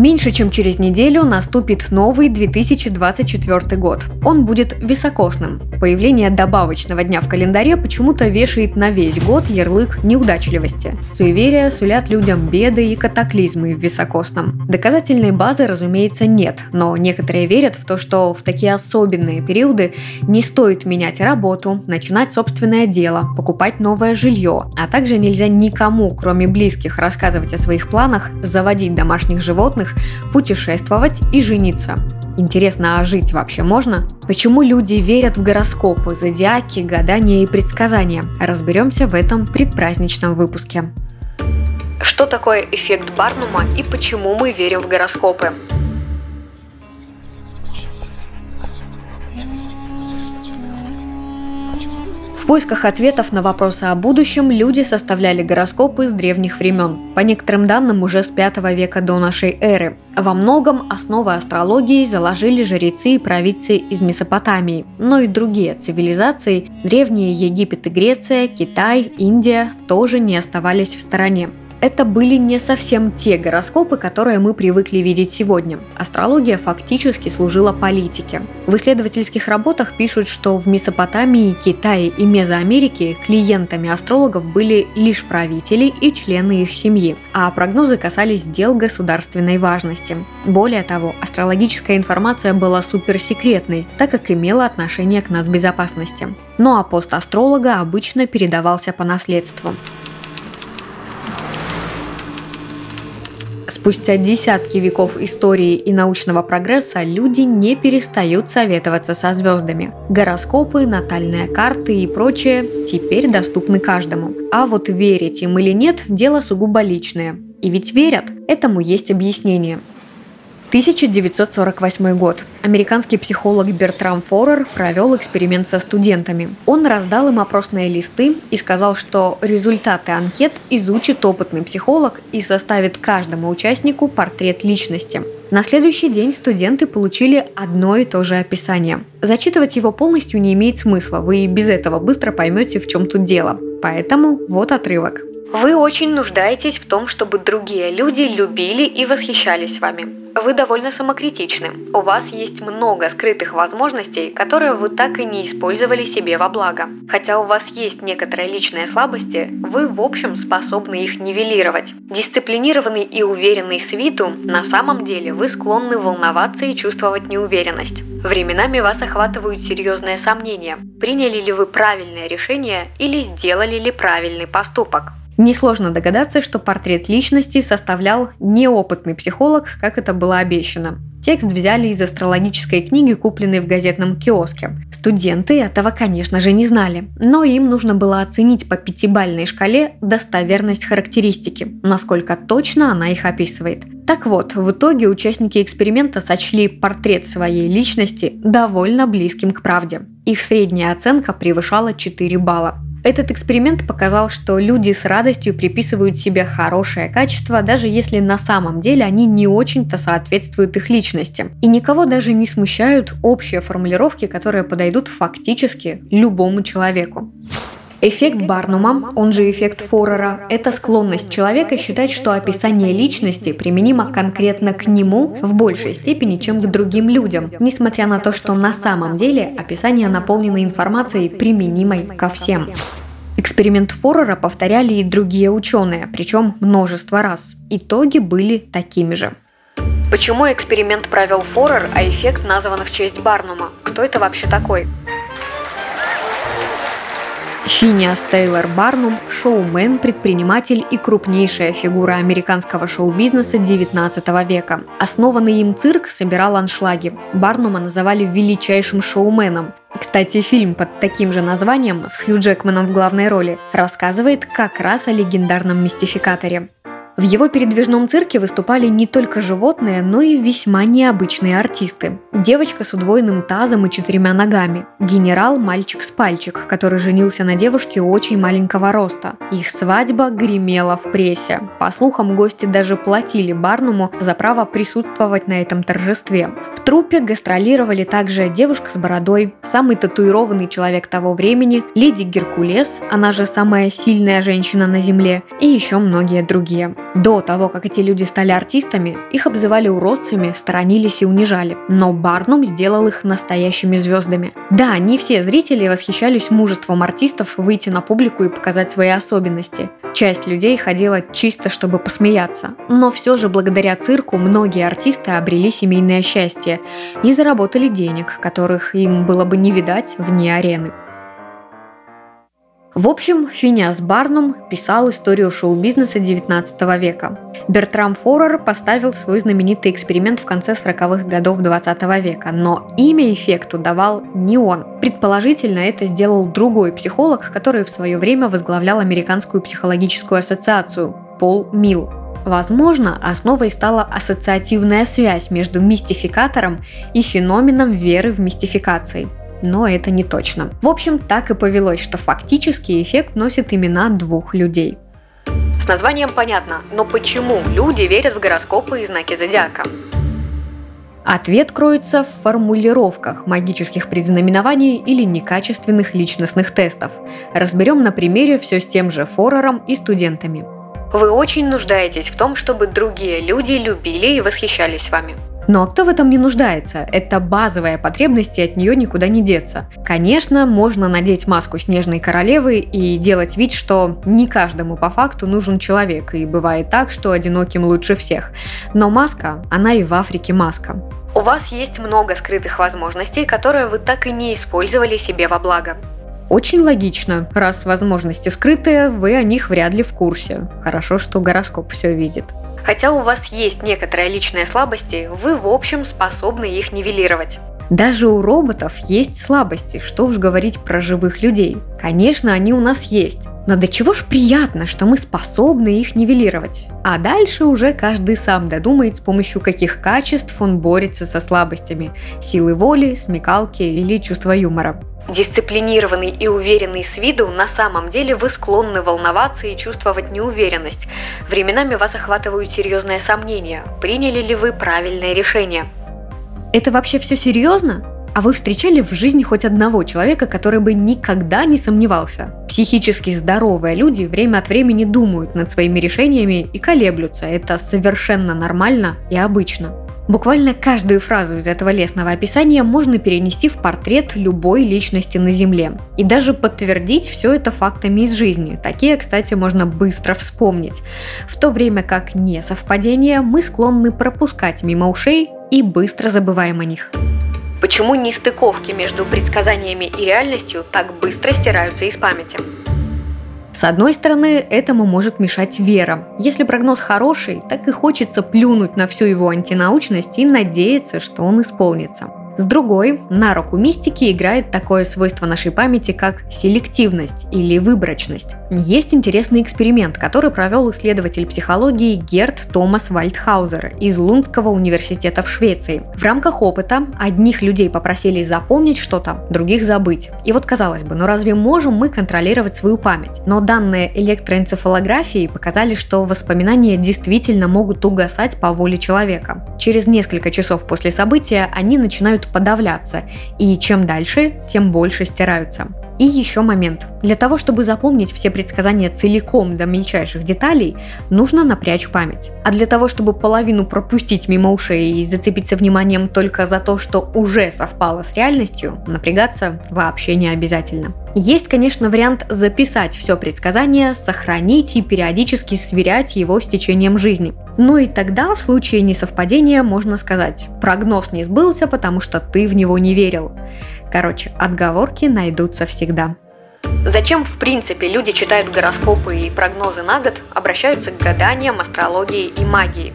Меньше чем через неделю наступит новый 2024 год. Он будет високосным. Появление добавочного дня в календаре почему-то вешает на весь год ярлык неудачливости. Суеверия сулят людям беды и катаклизмы в високосном. Доказательной базы, разумеется, нет, но некоторые верят в то, что в такие особенные периоды не стоит менять работу, начинать собственное дело, покупать новое жилье, а также нельзя никому, кроме близких, рассказывать о своих планах, заводить домашних животных отдых, путешествовать и жениться. Интересно, а жить вообще можно? Почему люди верят в гороскопы, зодиаки, гадания и предсказания? Разберемся в этом предпраздничном выпуске. Что такое эффект Барнума и почему мы верим в гороскопы? Поисках ответов на вопросы о будущем люди составляли гороскопы с древних времен, по некоторым данным уже с 5 века до нашей эры. Во многом основы астрологии заложили жрецы и провидцы из Месопотамии, но и другие цивилизации, древние Египет и Греция, Китай, Индия тоже не оставались в стороне это были не совсем те гороскопы, которые мы привыкли видеть сегодня. Астрология фактически служила политике. В исследовательских работах пишут, что в Месопотамии, Китае и Мезоамерике клиентами астрологов были лишь правители и члены их семьи, а прогнозы касались дел государственной важности. Более того, астрологическая информация была суперсекретной, так как имела отношение к нас безопасности. Ну а пост астролога обычно передавался по наследству. Спустя десятки веков истории и научного прогресса люди не перестают советоваться со звездами. Гороскопы, натальные карты и прочее теперь доступны каждому. А вот верить им или нет – дело сугубо личное. И ведь верят, этому есть объяснение – 1948 год. Американский психолог Бертрам Форер провел эксперимент со студентами. Он раздал им опросные листы и сказал, что результаты анкет изучит опытный психолог и составит каждому участнику портрет личности. На следующий день студенты получили одно и то же описание. Зачитывать его полностью не имеет смысла, вы и без этого быстро поймете, в чем тут дело. Поэтому вот отрывок. Вы очень нуждаетесь в том, чтобы другие люди любили и восхищались вами. Вы довольно самокритичны. У вас есть много скрытых возможностей, которые вы так и не использовали себе во благо. Хотя у вас есть некоторые личные слабости, вы в общем способны их нивелировать. Дисциплинированный и уверенный с виду, на самом деле вы склонны волноваться и чувствовать неуверенность. Временами вас охватывают серьезные сомнения. Приняли ли вы правильное решение или сделали ли правильный поступок? Несложно догадаться, что портрет личности составлял неопытный психолог, как это было обещано. Текст взяли из астрологической книги, купленной в газетном киоске. Студенты этого, конечно же, не знали, но им нужно было оценить по пятибальной шкале достоверность характеристики, насколько точно она их описывает. Так вот, в итоге участники эксперимента сочли портрет своей личности довольно близким к правде. Их средняя оценка превышала 4 балла. Этот эксперимент показал, что люди с радостью приписывают себе хорошее качество, даже если на самом деле они не очень-то соответствуют их личности. И никого даже не смущают общие формулировки, которые подойдут фактически любому человеку. Эффект Барнума, он же эффект Форера, это склонность человека считать, что описание личности применимо конкретно к нему в большей степени, чем к другим людям, несмотря на то, что на самом деле описание наполнено информацией, применимой ко всем. Эксперимент Форера повторяли и другие ученые, причем множество раз. Итоги были такими же. Почему эксперимент провел Форер, а эффект назван в честь Барнума? Кто это вообще такой? Финиас Тейлор Барнум – шоумен, предприниматель и крупнейшая фигура американского шоу-бизнеса XIX века. Основанный им цирк собирал аншлаги. Барнума называли величайшим шоуменом. Кстати, фильм под таким же названием с Хью Джекманом в главной роли рассказывает как раз о легендарном мистификаторе. В его передвижном цирке выступали не только животные, но и весьма необычные артисты. Девочка с удвоенным тазом и четырьмя ногами. Генерал мальчик с пальчик, который женился на девушке очень маленького роста. Их свадьба гремела в прессе. По слухам, гости даже платили Барнуму за право присутствовать на этом торжестве. В труппе гастролировали также девушка с бородой, самый татуированный человек того времени, леди Геркулес, она же самая сильная женщина на Земле, и еще многие другие. До того, как эти люди стали артистами, их обзывали уродцами, сторонились и унижали. Но Барнум сделал их настоящими звездами. Да, не все зрители восхищались мужеством артистов выйти на публику и показать свои особенности. Часть людей ходила чисто, чтобы посмеяться. Но все же благодаря цирку многие артисты обрели семейное счастье и заработали денег, которых им было бы не видать вне арены. В общем, Финиас Барнум писал историю шоу-бизнеса XIX века. Бертрам Форер поставил свой знаменитый эксперимент в конце 40-х годов XX века, но имя эффекту давал не он. Предположительно, это сделал другой психолог, который в свое время возглавлял Американскую психологическую ассоциацию – Пол Милл. Возможно, основой стала ассоциативная связь между мистификатором и феноменом веры в мистификации – но это не точно. В общем, так и повелось, что фактически эффект носит имена двух людей. С названием понятно, но почему люди верят в гороскопы и знаки зодиака? Ответ кроется в формулировках магических предзнаменований или некачественных личностных тестов. Разберем на примере все с тем же Форером и студентами. Вы очень нуждаетесь в том, чтобы другие люди любили и восхищались вами. Но кто в этом не нуждается? Это базовая потребность, и от нее никуда не деться. Конечно, можно надеть маску снежной королевы и делать вид, что не каждому по факту нужен человек, и бывает так, что одиноким лучше всех. Но маска, она и в Африке маска. У вас есть много скрытых возможностей, которые вы так и не использовали себе во благо. Очень логично. Раз возможности скрытые, вы о них вряд ли в курсе. Хорошо, что гороскоп все видит. Хотя у вас есть некоторые личные слабости, вы в общем способны их нивелировать. Даже у роботов есть слабости, что уж говорить про живых людей. Конечно, они у нас есть. Но до чего ж приятно, что мы способны их нивелировать. А дальше уже каждый сам додумает, с помощью каких качеств он борется со слабостями. Силы воли, смекалки или чувства юмора. Дисциплинированный и уверенный с виду, на самом деле вы склонны волноваться и чувствовать неуверенность. Временами вас охватывают серьезные сомнения, приняли ли вы правильное решение. Это вообще все серьезно? А вы встречали в жизни хоть одного человека, который бы никогда не сомневался? Психически здоровые люди время от времени думают над своими решениями и колеблются. Это совершенно нормально и обычно. Буквально каждую фразу из этого лесного описания можно перенести в портрет любой личности на Земле. И даже подтвердить все это фактами из жизни. Такие, кстати, можно быстро вспомнить. В то время как не совпадения мы склонны пропускать мимо ушей и быстро забываем о них. Почему нестыковки между предсказаниями и реальностью так быстро стираются из памяти? С одной стороны, этому может мешать вера. Если прогноз хороший, так и хочется плюнуть на всю его антинаучность и надеяться, что он исполнится. С другой, на руку мистики играет такое свойство нашей памяти, как селективность или выборочность. Есть интересный эксперимент, который провел исследователь психологии Герт Томас Вальдхаузер из Лунского университета в Швеции. В рамках опыта одних людей попросили запомнить что-то, других забыть. И вот казалось бы, ну разве можем мы контролировать свою память? Но данные электроэнцефалографии показали, что воспоминания действительно могут угасать по воле человека. Через несколько часов после события они начинают подавляться, и чем дальше, тем больше стираются. И еще момент. Для того, чтобы запомнить все предсказания целиком до мельчайших деталей, нужно напрячь память. А для того, чтобы половину пропустить мимо ушей и зацепиться вниманием только за то, что уже совпало с реальностью, напрягаться вообще не обязательно. Есть, конечно, вариант записать все предсказание, сохранить и периодически сверять его с течением жизни. Ну и тогда, в случае несовпадения, можно сказать, прогноз не сбылся, потому что ты в него не верил. Короче, отговорки найдутся всегда. Зачем, в принципе, люди читают гороскопы и прогнозы на год, обращаются к гаданиям, астрологии и магии?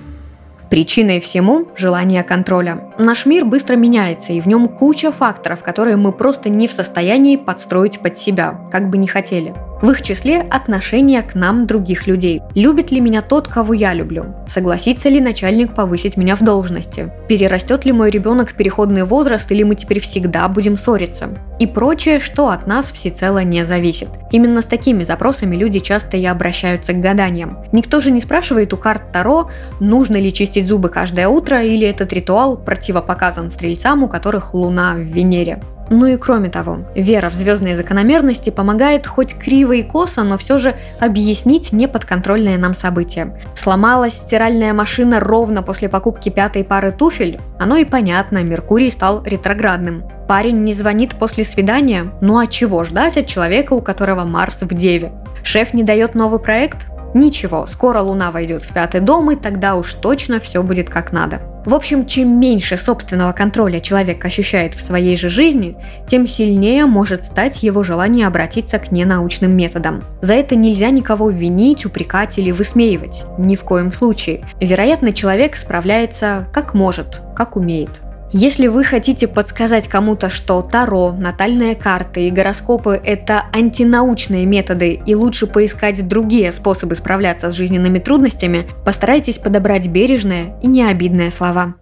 Причиной всему – желание контроля. Наш мир быстро меняется, и в нем куча факторов, которые мы просто не в состоянии подстроить под себя, как бы не хотели. В их числе отношение к нам других людей. Любит ли меня тот, кого я люблю? Согласится ли начальник повысить меня в должности? Перерастет ли мой ребенок переходный возраст или мы теперь всегда будем ссориться? И прочее, что от нас всецело не зависит. Именно с такими запросами люди часто и обращаются к гаданиям. Никто же не спрашивает у карт Таро, нужно ли чистить зубы каждое утро или этот ритуал противопоказан стрельцам, у которых луна в Венере. Ну и кроме того, вера в звездные закономерности помогает хоть криво и косо, но все же объяснить неподконтрольные нам события. Сломалась стиральная машина ровно после покупки пятой пары туфель? Оно и понятно, Меркурий стал ретроградным. Парень не звонит после свидания? Ну а чего ждать от человека, у которого Марс в Деве? Шеф не дает новый проект? Ничего, скоро Луна войдет в пятый дом, и тогда уж точно все будет как надо. В общем, чем меньше собственного контроля человек ощущает в своей же жизни, тем сильнее может стать его желание обратиться к ненаучным методам. За это нельзя никого винить, упрекать или высмеивать. Ни в коем случае. Вероятно, человек справляется как может, как умеет. Если вы хотите подсказать кому-то, что Таро, натальные карты и гороскопы – это антинаучные методы и лучше поискать другие способы справляться с жизненными трудностями, постарайтесь подобрать бережные и необидные слова.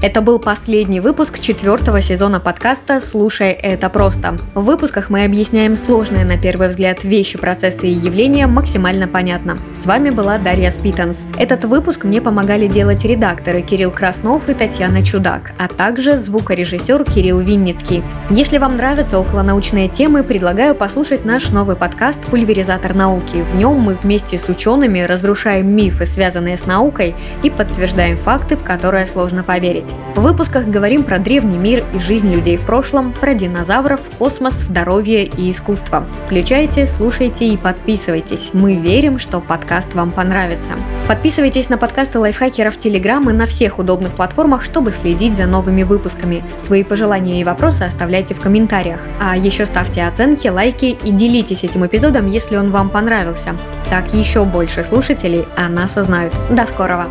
Это был последний выпуск четвертого сезона подкаста «Слушай, это просто». В выпусках мы объясняем сложные на первый взгляд вещи, процессы и явления максимально понятно. С вами была Дарья Спитанс. Этот выпуск мне помогали делать редакторы Кирилл Краснов и Татьяна Чудак, а также звукорежиссер Кирилл Винницкий. Если вам нравятся околонаучные темы, предлагаю послушать наш новый подкаст «Пульверизатор науки». В нем мы вместе с учеными разрушаем мифы, связанные с наукой, и подтверждаем факты, в которые сложно поверить делать. В выпусках говорим про древний мир и жизнь людей в прошлом, про динозавров, космос, здоровье и искусство. Включайте, слушайте и подписывайтесь. Мы верим, что подкаст вам понравится. Подписывайтесь на подкасты лайфхакеров Телеграм и на всех удобных платформах, чтобы следить за новыми выпусками. Свои пожелания и вопросы оставляйте в комментариях. А еще ставьте оценки, лайки и делитесь этим эпизодом, если он вам понравился. Так еще больше слушателей о нас узнают. До скорого!